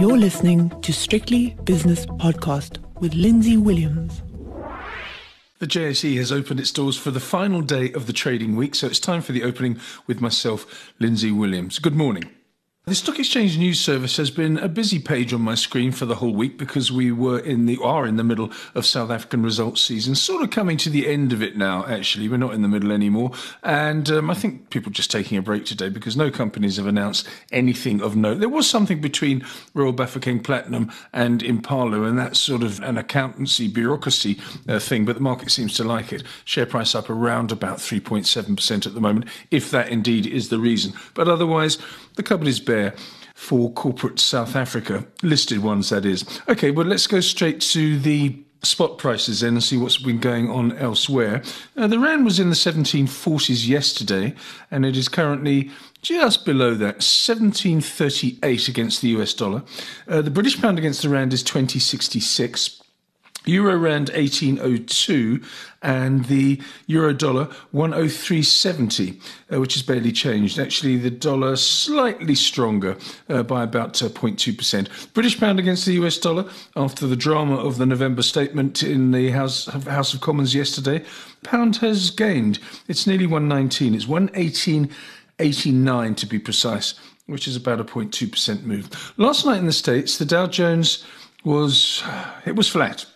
You're listening to Strictly Business Podcast with Lindsay Williams. The JSE has opened its doors for the final day of the trading week, so it's time for the opening with myself, Lindsay Williams. Good morning. The Stock Exchange News Service has been a busy page on my screen for the whole week because we were in the are in the middle of South African results season, sort of coming to the end of it now. Actually, we're not in the middle anymore, and um, I think people just taking a break today because no companies have announced anything of note. There was something between Royal Bafokeng Platinum and Impala, and that's sort of an accountancy bureaucracy uh, thing, but the market seems to like it. Share price up around about three point seven percent at the moment, if that indeed is the reason. But otherwise, the company's for corporate South Africa, listed ones that is. Okay, well, let's go straight to the spot prices then and see what's been going on elsewhere. Uh, the Rand was in the 1740s yesterday, and it is currently just below that, 1738 against the US dollar. Uh, the British pound against the Rand is 2066. Euro Rand 1802 and the euro dollar 103.70, uh, which has barely changed. Actually, the dollar slightly stronger uh, by about uh, 0.2%. British pound against the US dollar after the drama of the November statement in the House, House of Commons yesterday. Pound has gained. It's nearly 119. It's 118.89 to be precise, which is about a 0.2% move. Last night in the States, the Dow Jones was it was flat.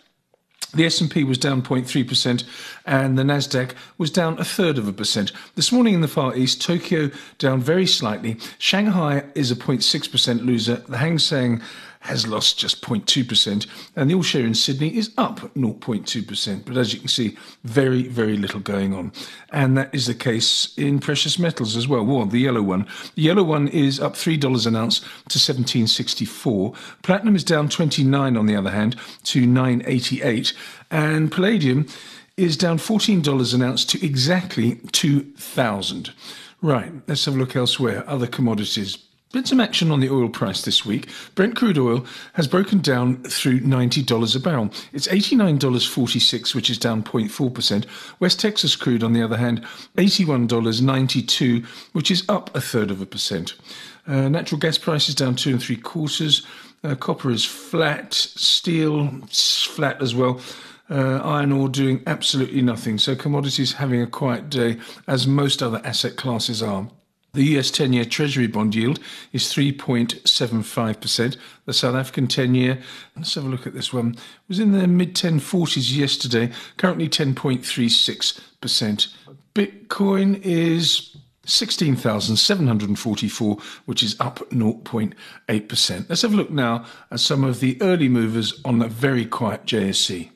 The S&P was down 0.3% and the Nasdaq was down a third of a percent. This morning in the Far East, Tokyo down very slightly. Shanghai is a 0.6% loser. The Hang Seng has lost just 0.2%, and the all share in Sydney is up 0.2%. But as you can see, very, very little going on. And that is the case in precious metals as well. Well, the yellow one. The yellow one is up $3 an ounce to 1764. Platinum is down 29 on the other hand to 988. And palladium is down $14 an ounce to exactly 2000. Right, let's have a look elsewhere. Other commodities. Been some action on the oil price this week. Brent crude oil has broken down through $90 a barrel. It's $89.46, which is down 0.4%. West Texas crude, on the other hand, $81.92, which is up a third of a percent. Uh, natural gas prices down two and three quarters. Uh, copper is flat. Steel flat as well. Uh, iron ore doing absolutely nothing. So commodities having a quiet day, as most other asset classes are. The US 10 year Treasury bond yield is 3.75%. The South African 10 year, let's have a look at this one, was in the mid 1040s yesterday, currently 10.36%. Bitcoin is 16,744, which is up 0.8%. Let's have a look now at some of the early movers on the very quiet JSE.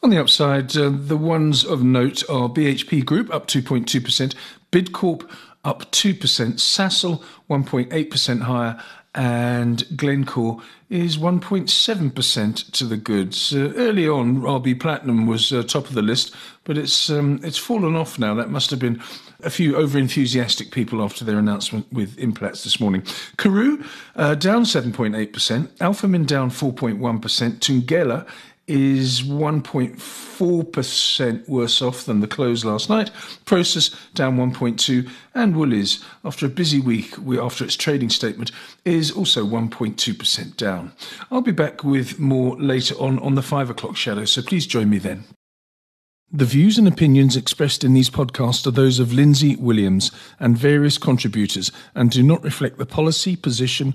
On the upside, uh, the ones of note are BHP Group up 2.2%, Bidcorp up 2%, Sasol 1.8% higher, and Glencore is 1.7% to the goods. Uh, early on, RB Platinum was uh, top of the list, but it's um, it's fallen off now. That must have been a few over enthusiastic people after their announcement with Implats this morning. Karoo uh, down 7.8%, Alphamin down 4.1%, Thungela is 1.4% worse off than the close last night. Prosus down 1.2 and Woolies after a busy week after its trading statement is also 1.2% down. I'll be back with more later on on the 5 o'clock shadow so please join me then. The views and opinions expressed in these podcasts are those of Lindsay Williams and various contributors and do not reflect the policy, position,